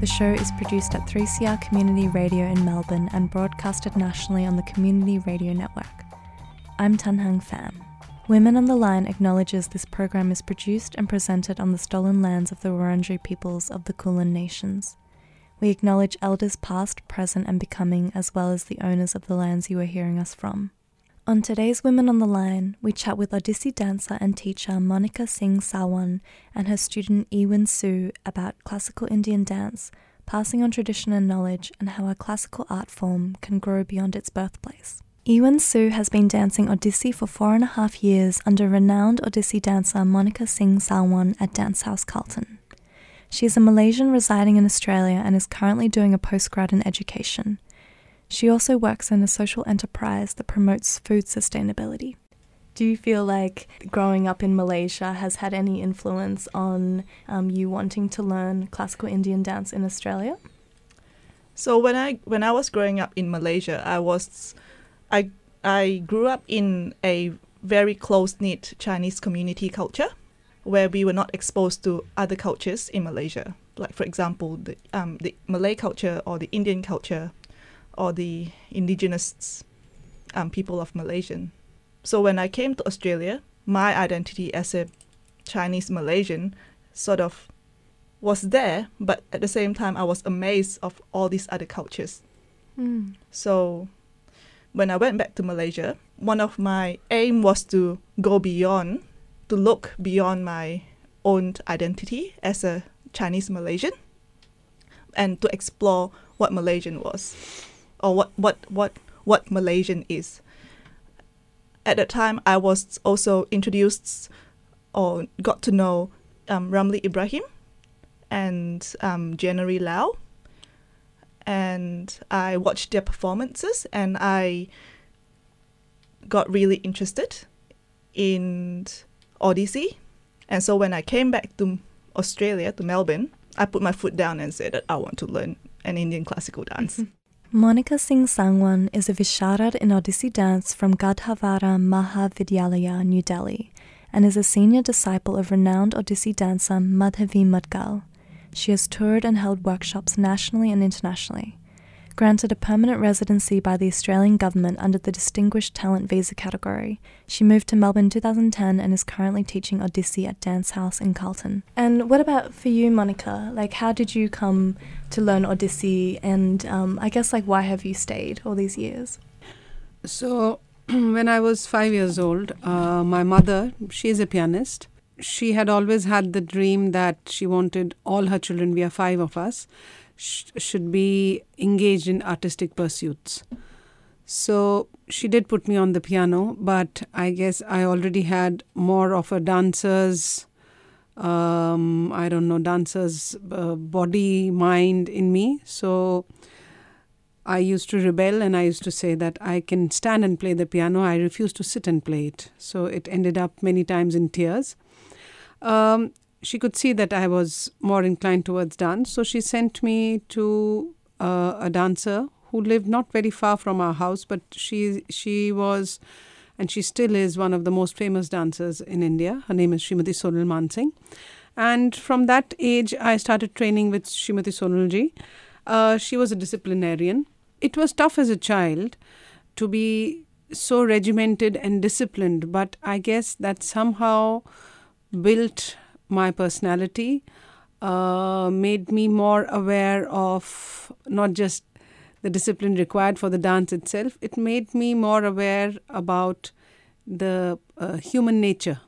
The show is produced at 3CR Community Radio in Melbourne and broadcasted nationally on the Community Radio Network. I'm Tanhang Pham. Women on the Line acknowledges this program is produced and presented on the stolen lands of the Wurundjeri peoples of the Kulin Nations. We acknowledge elders past, present, and becoming, as well as the owners of the lands you are hearing us from. On today's Women on the Line, we chat with Odissi dancer and teacher Monica Singh Sangwan and her student Ewan Su about classical Indian dance, passing on tradition and knowledge, and how a classical art form can grow beyond its birthplace. Ewan Su has been dancing Odissi for four and a half years under renowned Odissi dancer Monica Singh Sangwan at Dance House Carlton. She is a Malaysian residing in Australia and is currently doing a postgrad in education. She also works in a social enterprise that promotes food sustainability. Do you feel like growing up in Malaysia has had any influence on um, you wanting to learn classical Indian dance in Australia? So when I when I was growing up in Malaysia, I was I I grew up in a very close knit Chinese community culture where we were not exposed to other cultures in Malaysia. Like for example, the um, the Malay culture or the Indian culture or the indigenous um, people of Malaysian. So when I came to Australia, my identity as a Chinese Malaysian sort of was there, but at the same time, I was amazed of all these other cultures. Mm. So when I went back to Malaysia, one of my aim was to go beyond, to look beyond my own identity as a Chinese Malaysian, and to explore what Malaysian was or what what what what Malaysian is. At that time, I was also introduced or got to know um, Ramli Ibrahim and um, January Low, and I watched their performances, and I got really interested in Odissi. And so when I came back to Australia, to Melbourne, I put my foot down and said that I want to learn an Indian classical dance. Monica Singh Sangwan is a Visharad in Odissi dance from Gandharva Mahavidyalaya, New Delhi, and is a senior disciple of renowned Odissi dancer Madhavi Mudgal. She has toured and held workshops nationally and internationally. Granted a permanent residency by the Australian government under the Distinguished Talent Visa category, she moved to Melbourne in 2010 and is currently teaching Odissi at Dance House in Carlton. And what about for you, Monica? Like, how did you come to learn Odissi, and um, I guess, like, why have you stayed all these years? So, when I was five years old, uh, my mother, she is a pianist. She had always had the dream that she wanted all her children, we are five of us, sh- should be engaged in artistic pursuits. So she did put me on the piano, but I guess I already had more of a dancer's, um, I don't know, dancer's uh, body, mind in me. So I used to rebel and I used to say that I can stand and play the piano. I refuse to sit and play it. So it ended up many times in tears. Um, she could see that I was more inclined towards dance. So she sent me to uh, a dancer who lived not very far from our house, but she she was, and she still is one of the most famous dancers in India. Her name is Srimati Sonal Mansingh, and from that age I started training with Shrimati Sonalji. Uh, she was a disciplinarian. It was tough as a child to be so regimented and disciplined, but I guess that somehow built my personality, uh, made me more aware of not just the discipline required for the dance itself, it made me more aware about the uh, human nature.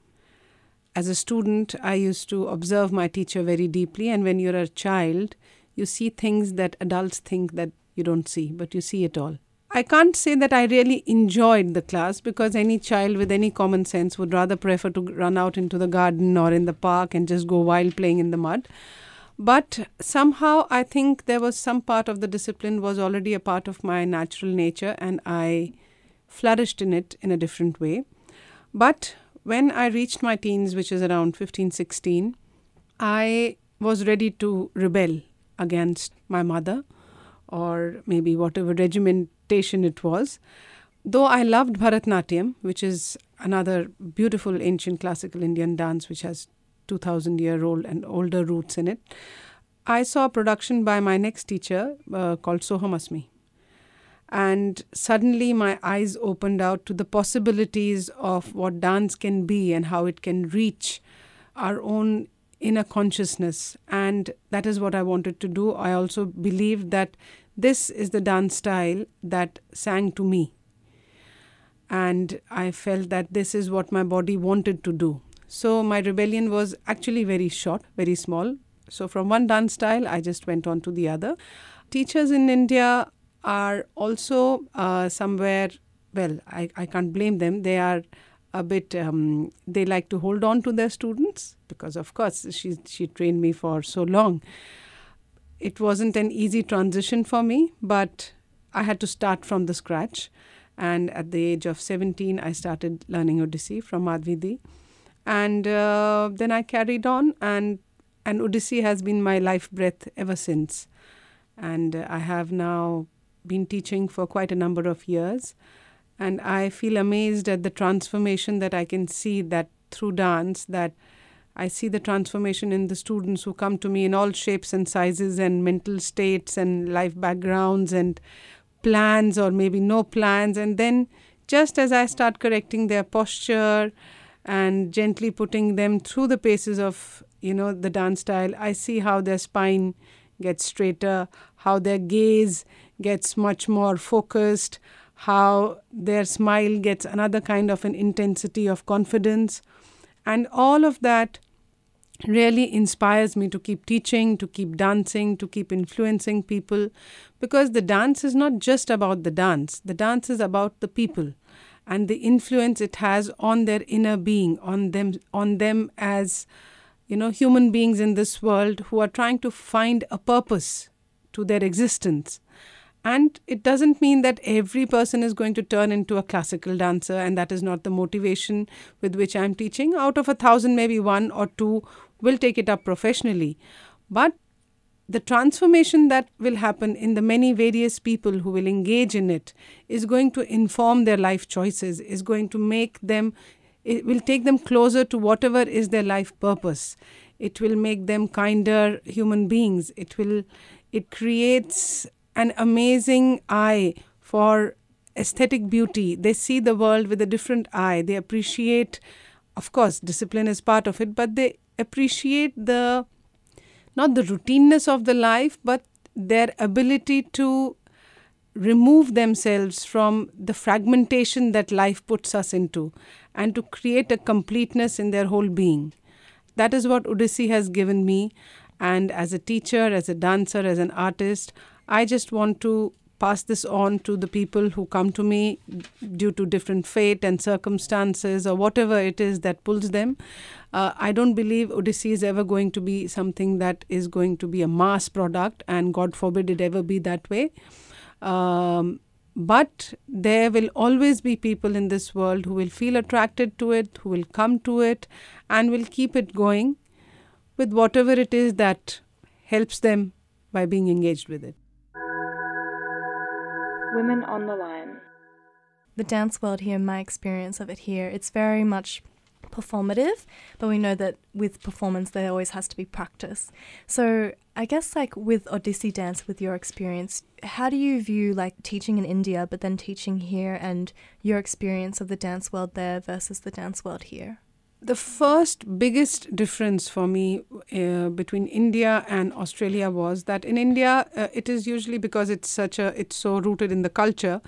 As a student, I used to observe my teacher very deeply, and when you're a child, you see things that adults think that you don't see, but you see it all. I can't say that I really enjoyed the class because any child with any common sense would rather prefer to run out into the garden or in the park and just go wild playing in the mud. But somehow I think there was some part of the discipline was already a part of my natural nature and I flourished in it in a different way. But when I reached my teens, which is around 15, 16, I was ready to rebel against my mother or maybe whatever it was. Though I loved Bharatnatyam, which is another beautiful ancient classical Indian dance which has 2000 year old and older roots in it, I saw a production by my next teacher uh, called Soham Asmi. And suddenly my eyes opened out to the possibilities of what dance can be and how it can reach our own inner consciousness. And that is what I wanted to do. I also believed that this is the dance style that sang to me. And I felt that this is what my body wanted to do. So my rebellion was actually very short, very small. So from one dance style, I just went on to the other. Teachers in India are also uh, somewhere, well, I, I can't blame them. They are a bit, um, they like to hold on to their students because, of course, she, she trained me for so long. It wasn't an easy transition for me, but I had to start from the scratch. And at the age of 17, I started learning Odissi from Madhavi And uh, then I carried on, and, and Odissi has been my life breath ever since. And uh, I have now been teaching for quite a number of years. And I feel amazed at the transformation that I can see that through dance, that I see the transformation in the students who come to me in all shapes and sizes and mental states and life backgrounds and plans or maybe no plans. And then just as I start correcting their posture and gently putting them through the paces of, you know, the dance style, I see how their spine gets straighter, how their gaze gets much more focused, how their smile gets another kind of an intensity of confidence. And all of that really inspires me to keep teaching, to keep dancing, to keep influencing people. Because the dance is not just about the dance, the dance is about the people and the influence it has on their inner being, on them on them as you know human beings in this world who are trying to find a purpose to their existence. And it doesn't mean that every person is going to turn into a classical dancer, and that is not the motivation with which I'm teaching. Out of a thousand, maybe one or two will take it up professionally. But the transformation that will happen in the many various people who will engage in it is going to inform their life choices, is going to make them, it will take them closer to whatever is their life purpose. It will make them kinder human beings. It will, it creates an amazing eye for aesthetic beauty. They see the world with a different eye. They appreciate, of course, discipline is part of it, but they appreciate the not the routineness of the life, but their ability to remove themselves from the fragmentation that life puts us into and to create a completeness in their whole being. That is what Odissi has given me. And as a teacher, as a dancer, as an artist, I just want to pass this on to the people who come to me due to different fate and circumstances or whatever it is that pulls them. Uh, I don't believe Odissi is ever going to be something that is going to be a mass product, and God forbid it ever be that way. Um, but there will always be people in this world who will feel attracted to it, who will come to it, and will keep it going with whatever it is that helps them by being engaged with it. Women on the Line. The dance world here, my experience of it here, it's very much performative, but we know that with performance there always has to be practice. So I guess like with Odissi dance, with your experience, how do you view like teaching in India, but then teaching here, and your experience of the dance world there versus the dance world here? The first biggest difference for me uh, between India and Australia was that in India, uh, it is usually because it's such a it's so rooted in the culture.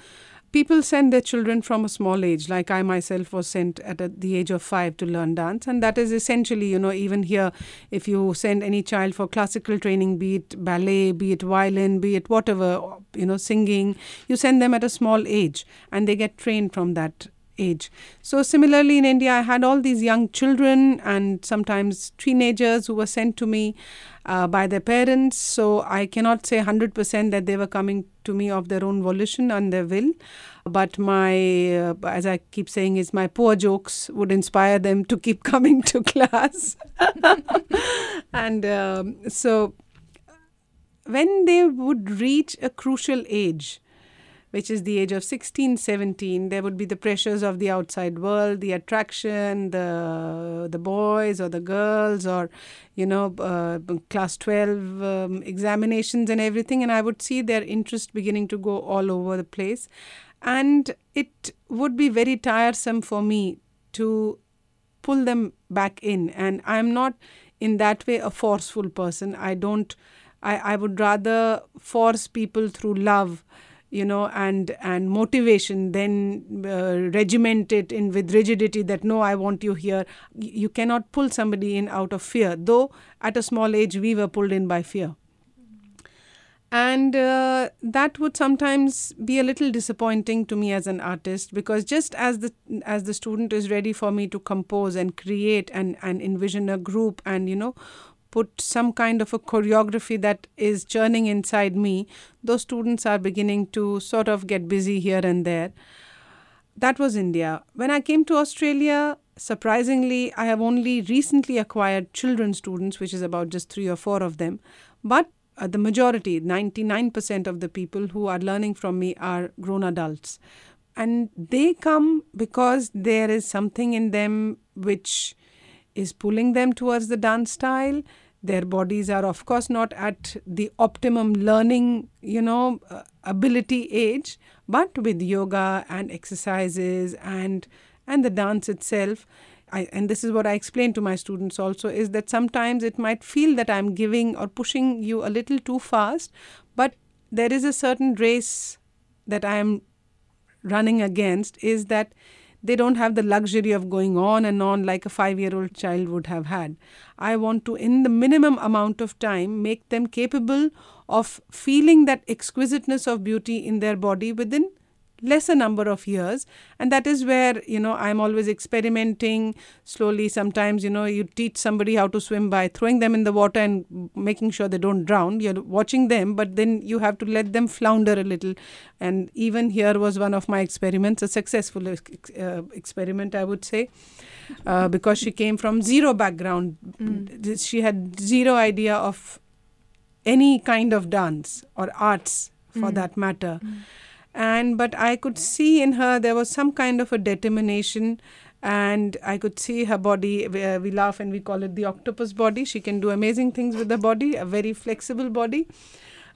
People send their children from a small age, like I myself was sent at a, the age of five to learn dance, and that is essentially, you know, even here, if you send any child for classical training, be it ballet, be it violin, be it whatever, you know, singing, you send them at a small age, and they get trained from that age. So, similarly, in India, I had all these young children and sometimes teenagers who were sent to me uh, by their parents. So, I cannot say 100% that they were coming to me of their own volition and their will. But my, uh, as I keep saying, is my poor jokes would inspire them to keep coming to class. and um, so, when they would reach a crucial age, which is the age of 16 17 there would be the pressures of the outside world the attraction the the boys or the girls or you know uh, class 12 um, examinations and everything. And i would see their interest beginning to go all over the place. And it would be very tiresome for me to pull them back in. And i'm not in that way a forceful person. I don't i, I would rather force people through love you know and and motivation then uh, regiment it in with rigidity that no i want you here. You cannot pull somebody in out of fear though at a small age we were pulled in by fear. And uh, that would sometimes be a little disappointing to me as an artist because just as the as the student is ready for me to compose and create and and envision a group and you know put some kind of a choreography that is churning inside me, those students are beginning to sort of get busy here and there. That was India. When I came to Australia, surprisingly, I have only recently acquired children students, which is about just three or four of them. But uh, the majority, 99% of the people who are learning from me are grown adults. And they come because there is something in them which is pulling them towards the dance style their bodies are of course not at the optimum learning you know uh, ability age but with yoga and exercises and and the dance itself I, and this is what I explain to my students also is that sometimes it might feel that I'm giving or pushing you a little too fast, but there is a certain race that I am running against is that they don't have the luxury of going on and on like a five year old child would have had. I want to, in the minimum amount of time, make them capable of feeling that exquisiteness of beauty in their body within lesser number of years. And that is where you know i'm always experimenting. Slowly sometimes you know you teach somebody how to swim by throwing them in the water and making sure they don't drown. You're watching them but then you have to let them flounder a little. And even here was one of my experiments a successful uh, experiment i would say uh, because she came from zero background. Mm. she had zero idea of any kind of dance or arts for mm. that matter. Mm and but i could see in her there was some kind of a determination and i could see her body uh, we laugh and we call it the octopus body. She can do amazing things with the body a very flexible body.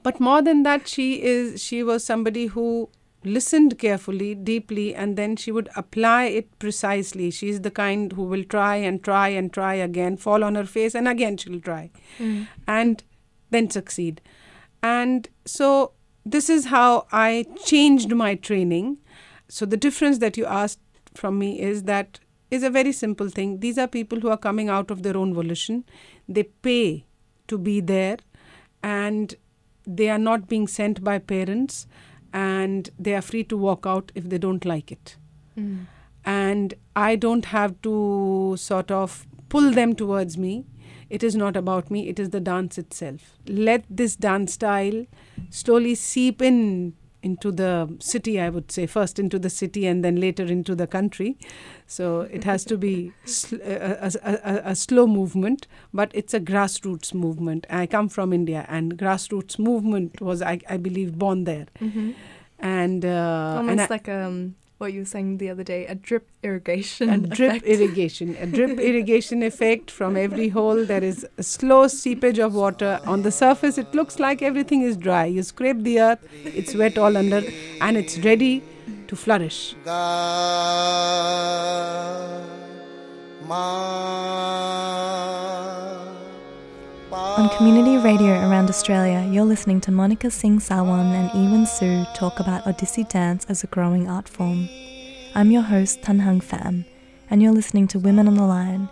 But more than that she is she was somebody who listened carefully deeply and then she would apply it precisely. She's the kind who will try and try and try again fall on her face and again she'll try mm. and then succeed. And so this is how I changed my training. So the difference that you asked from me is that is a very simple thing. These are people who are coming out of their own volition. They pay to be there and they are not being sent by parents and they are free to walk out if they don't like it. Mm. And I don't have to sort of pull them towards me it is not about me, it is the dance itself. Let this dance style slowly seep in into the city, I would say, first into the city and then later into the country. So it has to be sl- a, a, a, a, slow movement, but it's a grassroots movement. I come from India, and grassroots movement was, I, I believe, born there. Mm-hmm. And uh, almost and I, like um, what you were saying the other day a drip irrigation a drip effect. irrigation a drip irrigation effect from every hole. There is a slow seepage of water on the surface. It looks like everything is dry. You scrape the earth it's wet all under and it's ready to flourish On community radio around Australia, you're listening to Monica Singh Sangwan and Ewan Su talk about Odissi dance as a growing art form. I'm your host, Tanhang Pham, and you're listening to Women on the Line.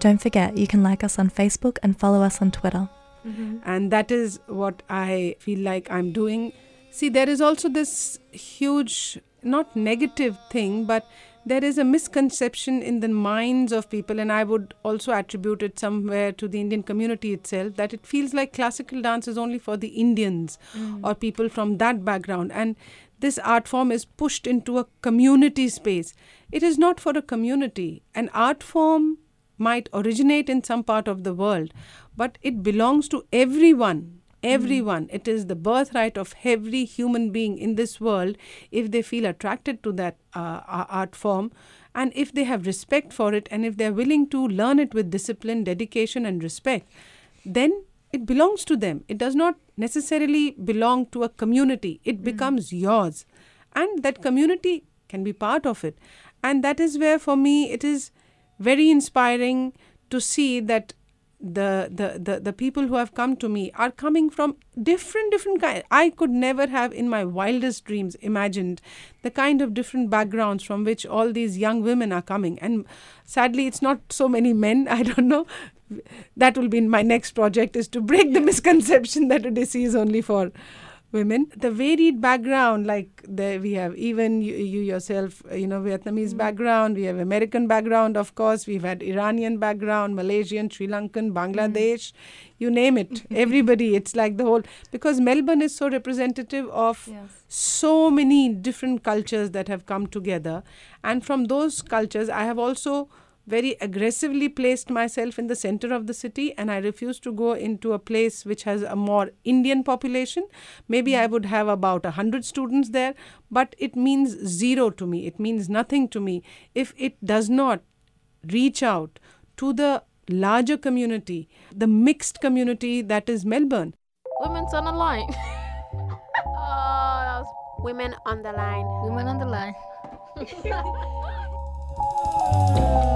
Don't forget, you can like us on Facebook and follow us on Twitter. Mm-hmm. And that is what I feel like I'm doing. See, there is also this huge, not negative thing, but there is a misconception in the minds of people, and I would also attribute it somewhere to the Indian community itself, that it feels like classical dance is only for the Indians mm. or people from that background. And this art form is pushed into a community space. It is not for a community. An art form might originate in some part of the world, but it belongs to everyone everyone. Mm. It is the birthright of every human being in this world if they feel attracted to that uh, art form and if they have respect for it and if they're willing to learn it with discipline, dedication, and respect, then it belongs to them. It does not necessarily belong to a community, it mm. becomes yours. And that community can be part of it. And that is where, for me, it is very inspiring to see that the, the the the people who have come to me are coming from different different kind. I could never have in my wildest dreams imagined the kind of different backgrounds from which all these young women are coming. And sadly it's not so many men i don't know. That will be my next project is to break the misconception that odissi is only for women. The varied background, like the, we have even you, you yourself, you know, Vietnamese mm background, we have American background, of course, we've had Iranian background, Malaysian, Sri Lankan, Bangladesh, mm you name it. Everybody, it's like the whole, because Melbourne is so representative of yes. so many different cultures that have come together. And from those cultures, I have also very aggressively placed myself in the center of the city and I refuse to go into a place which has a more Indian population. Maybe I would have about a hundred students there, but it means zero to me. It means nothing to me if it does not reach out to the larger community, the mixed community that is Melbourne. Women's on the line. oh, women on the line. Women on the line.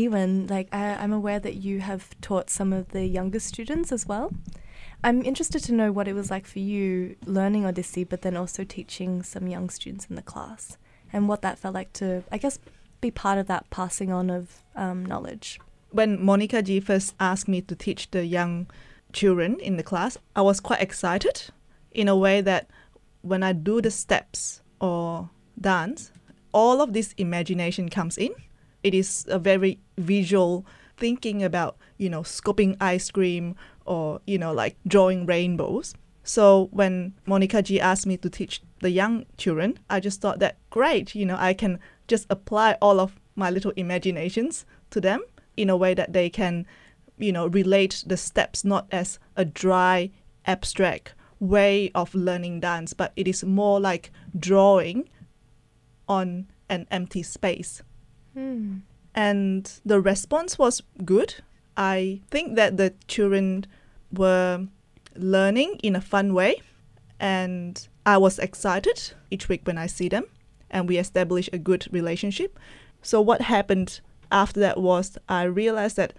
Ewan, like I, I'm aware that you have taught some of the younger students as well. I'm interested to know what it was like for you learning Odissi, but then also teaching some young students in the class, and what that felt like to, I guess, be part of that passing on of um, knowledge. When Monica ji first asked me to teach the young children in the class, I was quite excited in a way that when I do the steps or dance, all of this imagination comes in it is a very visual thinking about you know scooping ice cream or you know like drawing rainbows. So when monica ji asked me to teach the young children i just thought that great you know i can just apply all of my little imaginations to them in a way that they can you know relate the steps not as a dry abstract way of learning dance but it is more like drawing on an empty space Mm. And the response was good. I think that the children were learning in a fun way, and I was excited each week when I see them, and we established a good relationship. So, what happened after that was I realized that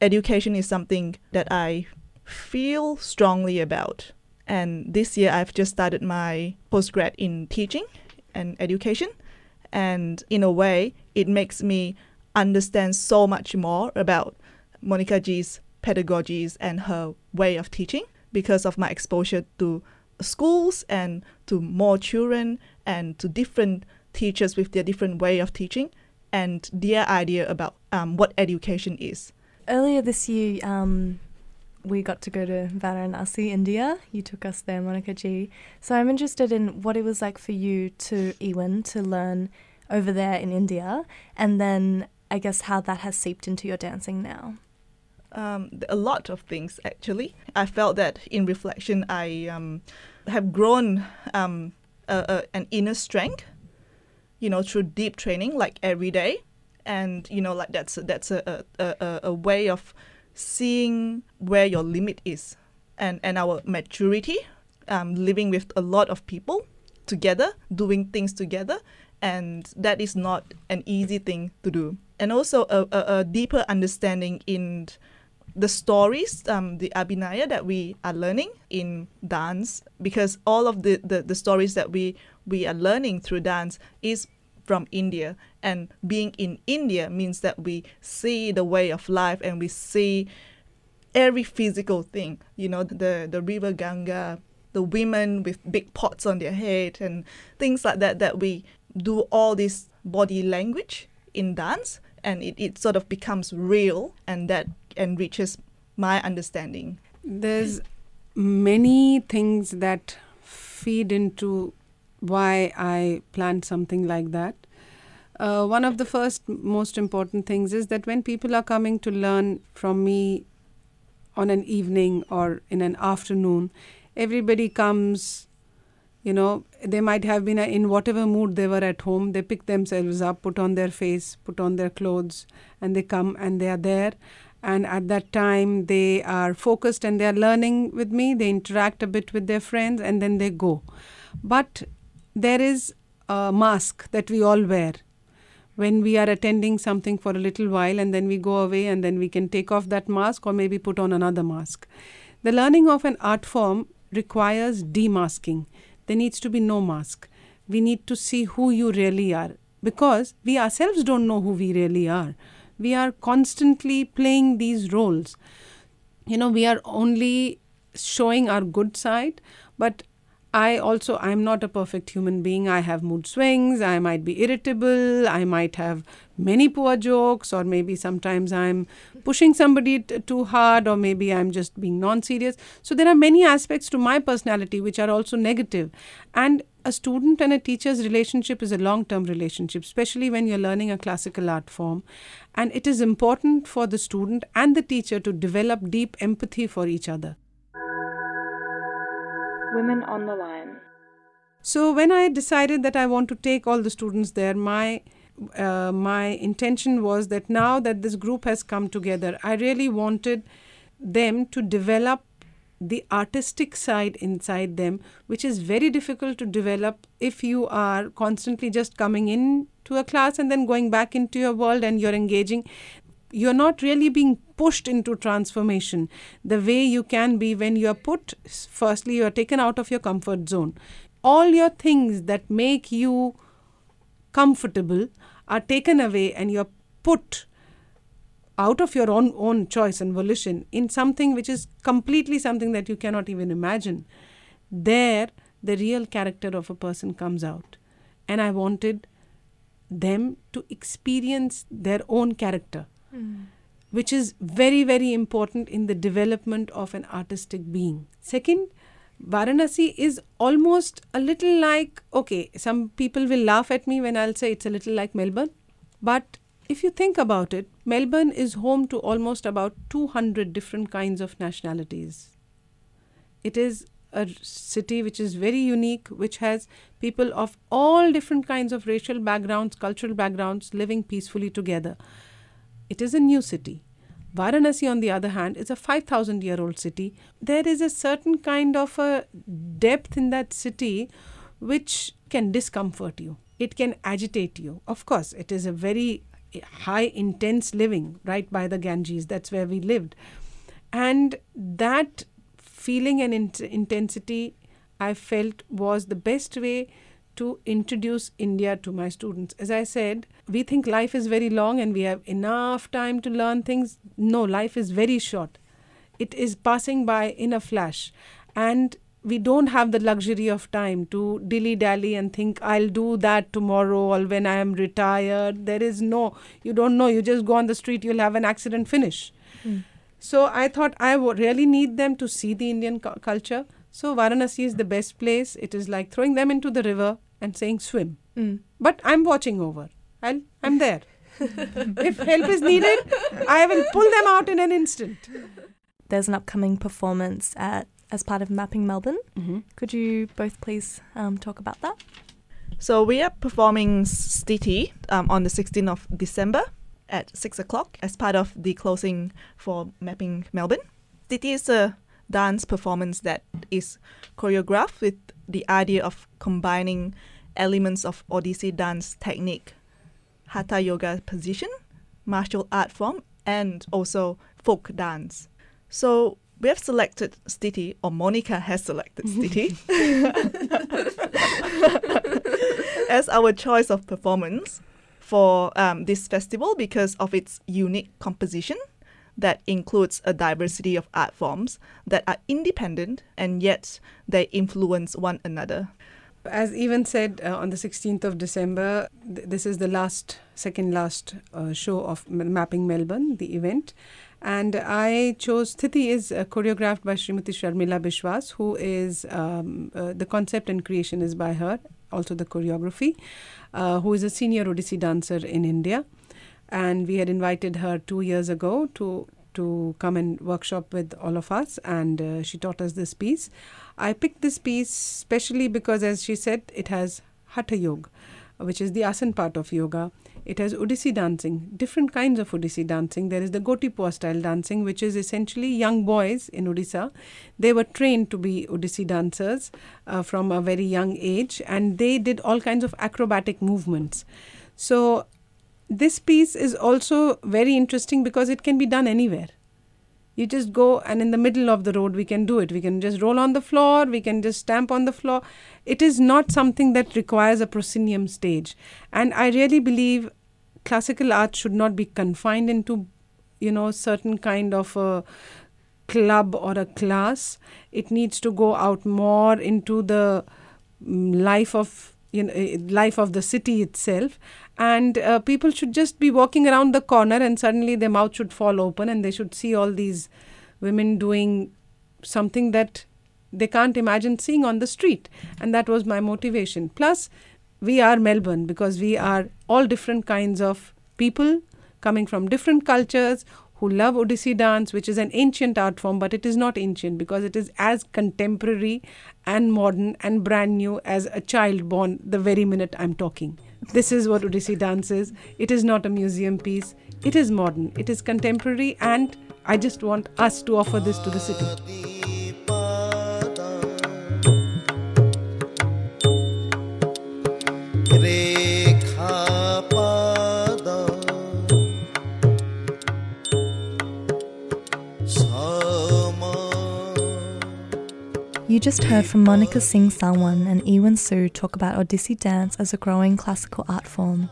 education is something that I feel strongly about. And this year, I've just started my postgrad in teaching and education. And in a way, it makes me understand so much more about Monica ji's pedagogies and her way of teaching because of my exposure to schools and to more children and to different teachers with their different way of teaching and their idea about um, what education is. Earlier this year, um, we got to go to Varanasi, India. You took us there, Monica ji. So I'm interested in what it was like for you to Ewan to learn over there in India, and then I guess how that has seeped into your dancing now. Um, a lot of things actually. I felt that in reflection, I um, have grown um, a, a, an inner strength, you know, through deep training, like every day, and you know, like that's that's a, a, a way of seeing where your limit is, and and our maturity, um, living with a lot of people together, doing things together, and that is not an easy thing to do. And also a, a, a deeper understanding in the stories, um, the abhinaya that we are learning in dance, because all of the, the, the stories that we, we are learning through dance is from India. And being in India means that we see the way of life and we see every physical thing. You know, the, the river Ganga the women with big pots on their head and things like that, that we do all this body language in dance and it, it sort of becomes real and that enriches my understanding. There's many things that feed into why I planned something like that. Uh, one of the first most important things is that when people are coming to learn from me on an evening or in an afternoon, everybody comes, you know, they might have been uh, in whatever mood they were at home. They pick themselves up, put on their face, put on their clothes, and they come and they are there. And at that time, they are focused and they are learning with me. They interact a bit with their friends and then they go. But there is a mask that we all wear when we are attending something for a little while and then we go away and then we can take off that mask or maybe put on another mask. The learning of an art form requires demasking. There needs to be no mask. We need to see who you really are because we ourselves don't know who we really are. We are constantly playing these roles. You know, we are only showing our good side, but I also I'm not a perfect human being. I have mood swings. I might be irritable. I might have many poor jokes, or maybe sometimes I'm pushing somebody t- too hard, or maybe I'm just being non-serious. So there are many aspects to my personality which are also negative. And a student and a teacher's relationship is a long-term relationship, especially when you're learning a classical art form. And it is important for the student and the teacher to develop deep empathy for each other. Women on the Line. So when I decided that I want to take all the students there, my uh, my intention was that now that this group has come together, I really wanted them to develop the artistic side inside them, which is very difficult to develop if you are constantly just coming in to a class and then going back into your world and you're engaging you're not really being pushed into transformation the way you can be when you are put firstly you are taken out of your comfort zone. All your things that make you comfortable are taken away and you're put out of your own own choice and volition in something which is completely something that you cannot even imagine. There the real character of a person comes out. And i wanted them to experience their own character mm. which is very, very important in the development of an artistic being. Second, Varanasi is almost a little like, okay, some people will laugh at me when I'll say it's a little like Melbourne. But if you think about it, Melbourne is home to almost about 200 different kinds of nationalities. It is a city which is very unique, which has people of all different kinds of racial backgrounds, cultural backgrounds living peacefully together. It is a new city. Varanasi, on the other hand, is a 5,000 year old city. There is a certain kind of a depth in that city which can discomfort you. It can agitate you. Of course, it is a very high, intense living right by the Ganges. That's where we lived. And that feeling and in- intensity I felt was the best way to introduce India to my students. As I said, we think life is very long and we have enough time to learn things. No, life is very short. It is passing by in a flash. And we don't have the luxury of time to dilly dally and think I'll do that tomorrow or when I am retired. There is no, you don't know. You just go on the street, you'll have an accident, finish. Mm. So I thought I really need them to see the Indian cu- culture so Varanasi is the best place. It is like throwing them into the river and saying swim. Mm. But I'm watching over. I'll, I'm there. if help is needed, I will pull them out in an instant. There's an upcoming performance at as part of Mapping Melbourne. Mm-hmm. Could you both please um, talk about that? So we are performing Sthiti um, on the 16th of December at 6 o'clock as part of the closing for Mapping Melbourne. Sthiti is a dance performance that is choreographed with the idea of combining elements of Odissi dance technique, Hatha yoga position, martial art form, and also folk dance. So we have selected Sthiti, or Monica has selected Sthiti, as our choice of performance for um, this festival because of its unique composition that includes a diversity of art forms that are independent and yet they influence one another. As Ewan said uh, on the 16th of December, th- this is the last, second last uh, show of M- Mapping Melbourne, the event. And I chose Thithi is uh, choreographed by Srimati Sharmila Biswas, who is um, uh, the concept and creation is by her, also the choreography, uh, who is a senior Odissi dancer in India. And we had invited her two years ago to to come and workshop with all of us, and uh, she taught us this piece. I picked this piece specially because, as she said, it has Hatha Yoga, which is the asan part of yoga. It has Odissi dancing, different kinds of Odissi dancing. There is the Gotipua style dancing, which is essentially young boys in Odisha. They were trained to be Odissi dancers uh, from a very young age, and they did all kinds of acrobatic movements. So, this piece is also very interesting because it can be done anywhere. You just go and in the middle of the road we can do it. We can just roll on the floor, we can just stamp on the floor. It is not something that requires a proscenium stage. And I really believe classical art should not be confined into, you know, certain kind of a club or a class. It needs to go out more into the mm, life of you know eh, life of the city itself and uh, people should just be walking around the corner and suddenly their mouth should fall open and they should see all these women doing something that they can't imagine seeing on the street and that was my motivation plus we are melbourne because we are all different kinds of people coming from different cultures who love Odissi dance, which is an ancient art form, but it is not ancient because it is as contemporary and modern and brand new as a child born the very minute I'm talking. This is what Odissi dance is. It is not a museum piece, it is modern, it is contemporary, and I just want us to offer this to the city. You just heard from Monica Singh Sangwan and Ewan Su talk about Odissi dance as a growing classical art form.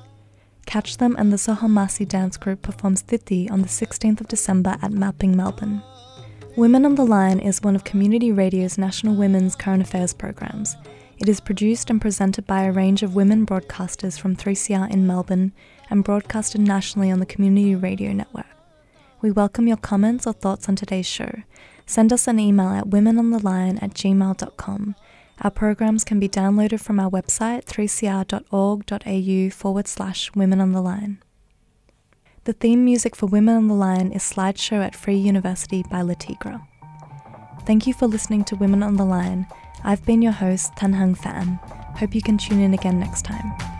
Catch them and the Sohamasi dance group performs Thithi on the 16th of December at Mapping Melbourne. Women on the Line is one of Community Radio's national women's current affairs programs. It is produced and presented by a range of women broadcasters from 3CR in Melbourne and broadcasted nationally on the Community Radio Network. We welcome your comments or thoughts on today's show. Send us an email at womenontheline at gmail.com. Our programs can be downloaded from our website 3cr.org.au forward slash women on the line. The theme music for Women on the Line is Slideshow at Free University by Le Tigre. Thank you for listening to Women on the Line. I've been your host, Tan Hung Fan. Hope you can tune in again next time.